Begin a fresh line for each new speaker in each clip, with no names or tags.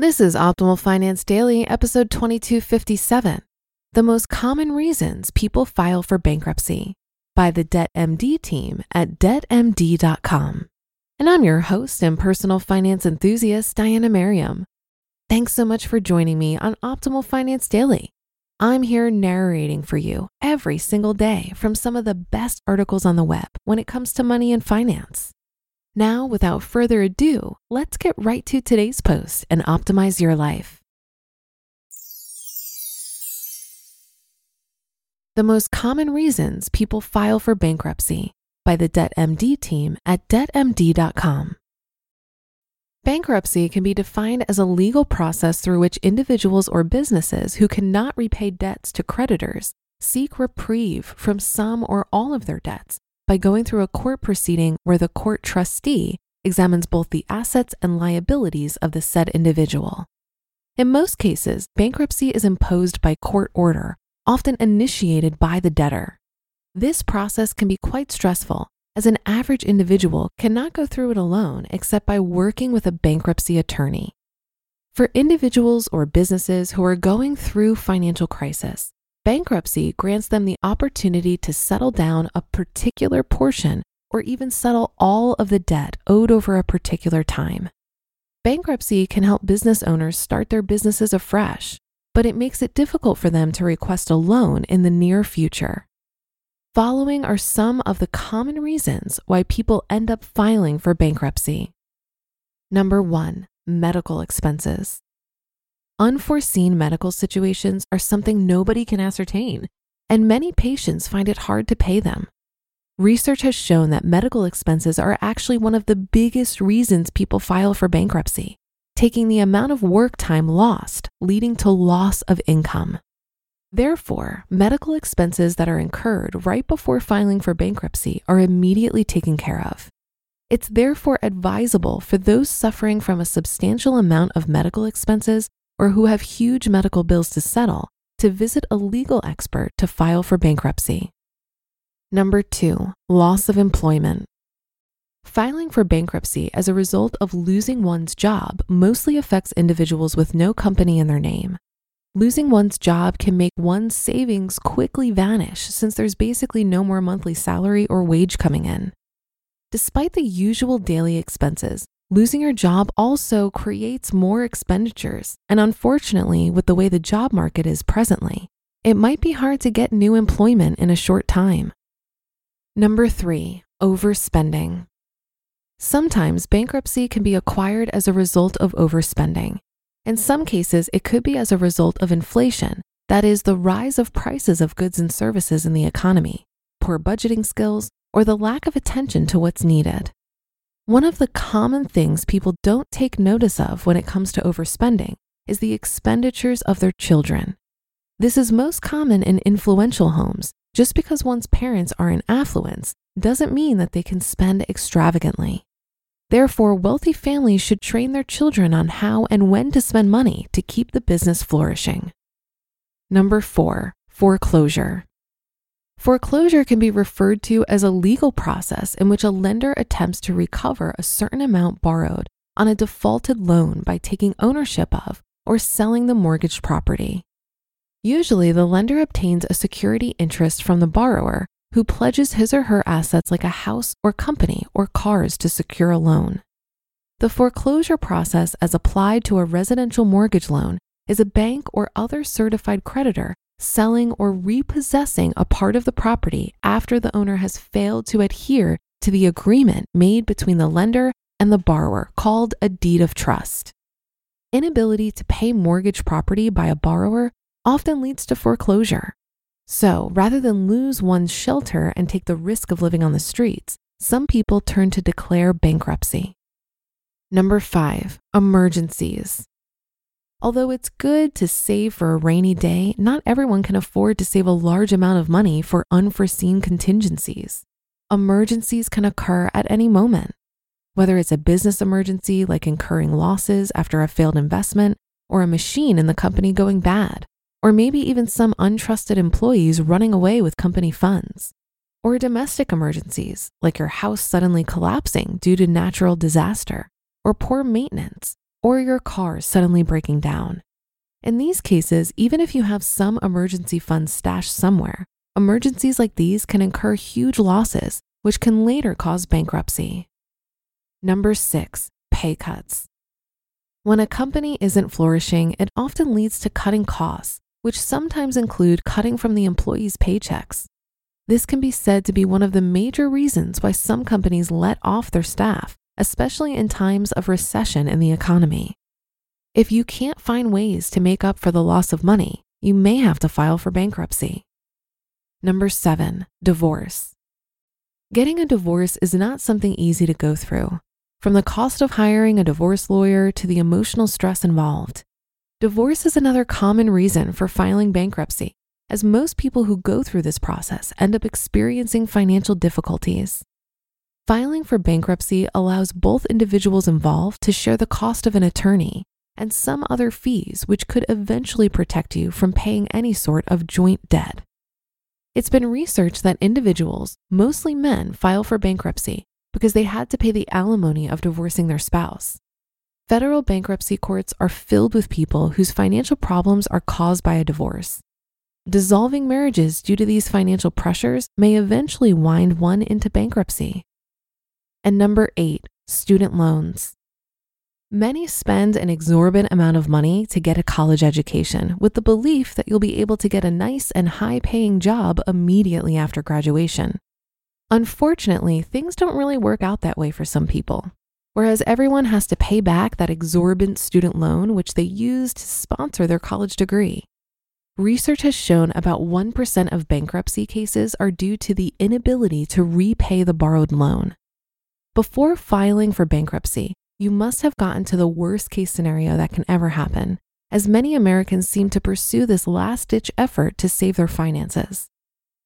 This is Optimal Finance Daily, episode 2257 The Most Common Reasons People File for Bankruptcy by the Debt MD team at debtmd.com. And I'm your host and personal finance enthusiast, Diana Merriam. Thanks so much for joining me on Optimal Finance Daily. I'm here narrating for you every single day from some of the best articles on the web when it comes to money and finance. Now, without further ado, let's get right to today's post and optimize your life. The most common reasons people file for bankruptcy by the Debt MD team at debtmd.com. Bankruptcy can be defined as a legal process through which individuals or businesses who cannot repay debts to creditors seek reprieve from some or all of their debts by going through a court proceeding where the court trustee examines both the assets and liabilities of the said individual. In most cases, bankruptcy is imposed by court order, often initiated by the debtor. This process can be quite stressful, as an average individual cannot go through it alone except by working with a bankruptcy attorney. For individuals or businesses who are going through financial crisis, bankruptcy grants them the opportunity to settle down a particular portion or even settle all of the debt owed over a particular time. Bankruptcy can help business owners start their businesses afresh, but it makes it difficult for them to request a loan in the near future. Following are some of the common reasons why people end up filing for bankruptcy. Number one, medical expenses. Unforeseen medical situations are something nobody can ascertain, and many patients find it hard to pay them. Research has shown that medical expenses are actually one of the biggest reasons people file for bankruptcy, taking the amount of work time lost, leading to loss of income. Therefore, medical expenses that are incurred right before filing for bankruptcy are immediately taken care of. It's therefore advisable for those suffering from a substantial amount of medical expenses or who have huge medical bills to settle to visit a legal expert to file for bankruptcy. Number two, loss of employment. Filing for bankruptcy as a result of losing one's job mostly affects individuals with no company in their name. Losing one's job can make one's savings quickly vanish since there's basically no more monthly salary or wage coming in. Despite the usual daily expenses, losing your job also creates more expenditures. And unfortunately, with the way the job market is presently, it might be hard to get new employment in a short time. Number three, overspending. Sometimes bankruptcy can be acquired as a result of overspending. In some cases, it could be as a result of inflation, that is, the rise of prices of goods and services in the economy, poor budgeting skills, or the lack of attention to what's needed. One of the common things people don't take notice of when it comes to overspending is the expenditures of their children. This is most common in influential homes. Just because one's parents are in affluence doesn't mean that they can spend extravagantly. Therefore, wealthy families should train their children on how and when to spend money to keep the business flourishing. Number four, foreclosure. Foreclosure can be referred to as a legal process in which a lender attempts to recover a certain amount borrowed on a defaulted loan by taking ownership of or selling the mortgaged property. Usually, the lender obtains a security interest from the borrower who pledges his or her assets like a house or company or cars to secure a loan. The foreclosure process, as applied to a residential mortgage loan, is a bank or other certified creditor selling or repossessing a part of the property after the owner has failed to adhere to the agreement made between the lender and the borrower, called a deed of trust. Inability to pay mortgage property by a borrower often leads to foreclosure. So rather than lose one's shelter and take the risk of living on the streets, some people turn to declare bankruptcy. Number five, emergencies. Although it's good to save for a rainy day, not everyone can afford to save a large amount of money for unforeseen contingencies. Emergencies can occur at any moment. Whether it's a business emergency like incurring losses after a failed investment, or a machine in the company going bad, or maybe even some untrusted employees running away with company funds, or domestic emergencies like your house suddenly collapsing due to natural disaster, or poor maintenance, or your car suddenly breaking down. In these cases, even if you have some emergency funds stashed somewhere, emergencies like these can incur huge losses, which can later cause bankruptcy. Number six, pay cuts. When a company isn't flourishing, it often leads to cutting costs which sometimes include cutting from the employees' paychecks. This can be said to be one of the major reasons why some companies let off their staff, especially in times of recession in the economy. If you can't find ways to make up for the loss of money, you may have to file for bankruptcy. Number seven, divorce. Getting a divorce is not something easy to go through. From the cost of hiring a divorce lawyer to the emotional stress involved, Divorce is another common reason for filing bankruptcy, as most people who go through this process end up experiencing financial difficulties. Filing for bankruptcy allows both individuals involved to share the cost of an attorney and some other fees, which could eventually protect you from paying any sort of joint debt. It's been researched that individuals, mostly men, file for bankruptcy because they had to pay the alimony of divorcing their spouse. Federal bankruptcy courts are filled with people whose financial problems are caused by a divorce. Dissolving marriages due to these financial pressures may eventually wind one into bankruptcy. And number eight, student loans. Many spend an exorbitant amount of money to get a college education with the belief that you'll be able to get a nice and high paying job immediately after graduation. Unfortunately, things don't really work out that way for some people whereas everyone has to pay back that exorbitant student loan which they used to sponsor their college degree. Research has shown about 1% of bankruptcy cases are due to the inability to repay the borrowed loan. Before filing for bankruptcy, you must have gotten to the worst case scenario that can ever happen, as many Americans seem to pursue this last ditch effort to save their finances.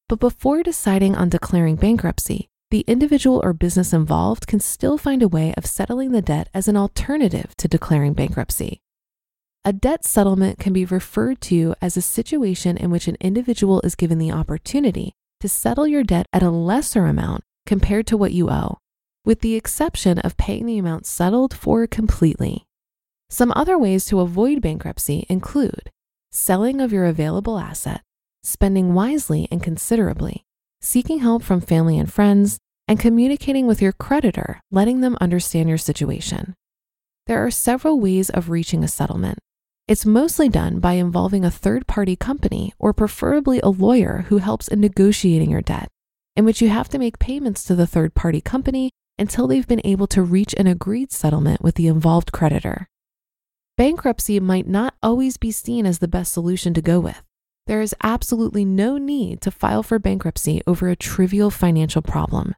But before deciding on declaring bankruptcy, the individual or business involved can still find a way of settling the debt as an alternative to declaring bankruptcy. A debt settlement can be referred to as a situation in which an individual is given the opportunity to settle your debt at a lesser amount compared to what you owe, with the exception of paying the amount settled for completely. Some other ways to avoid bankruptcy include selling of your available asset, spending wisely and considerably, seeking help from family and friends, and communicating with your creditor, letting them understand your situation. There are several ways of reaching a settlement. It's mostly done by involving a third party company or preferably a lawyer who helps in negotiating your debt, in which you have to make payments to the third party company until they've been able to reach an agreed settlement with the involved creditor. Bankruptcy might not always be seen as the best solution to go with. There is absolutely no need to file for bankruptcy over a trivial financial problem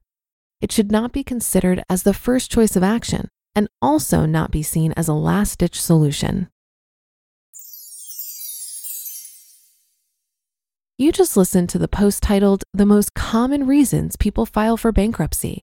it should not be considered as the first choice of action and also not be seen as a last ditch solution. You just listened to the post titled The Most Common Reasons People File for Bankruptcy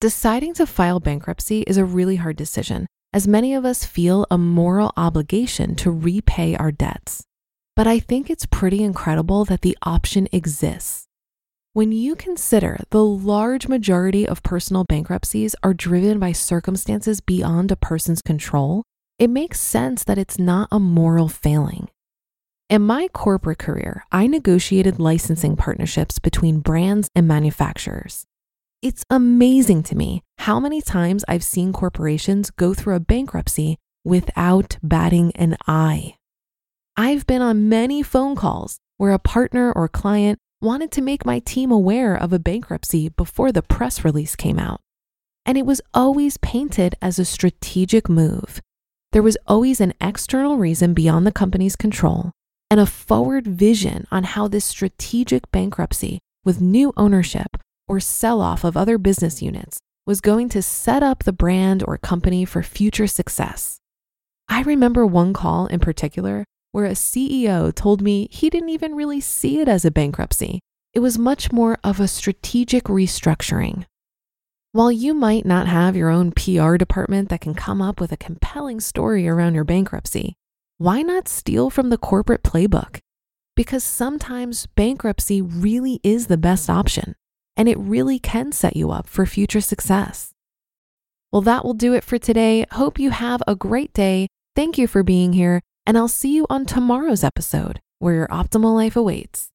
Deciding to file bankruptcy is a really hard decision, as many of us feel a moral obligation to repay our debts. But I think it's pretty incredible that the option exists. When you consider the large majority of personal bankruptcies are driven by circumstances beyond a person's control, it makes sense that it's not a moral failing. In my corporate career, I negotiated licensing partnerships between brands and manufacturers. It's amazing to me how many times I've seen corporations go through a bankruptcy without batting an eye. I've been on many phone calls where a partner or client wanted to make my team aware of a bankruptcy before the press release came out. And it was always painted as a strategic move. There was always an external reason beyond the company's control and a forward vision on how this strategic bankruptcy with new ownership or sell off of other business units was going to set up the brand or company for future success. I remember one call in particular where a CEO told me he didn't even really see it as a bankruptcy. It was much more of a strategic restructuring. While you might not have your own PR department that can come up with a compelling story around your bankruptcy, why not steal from the corporate playbook? Because sometimes bankruptcy really is the best option, and it really can set you up for future success. Well, that will do it for today. Hope you have a great day. Thank you for being here, and I'll see you on tomorrow's episode where your optimal life awaits.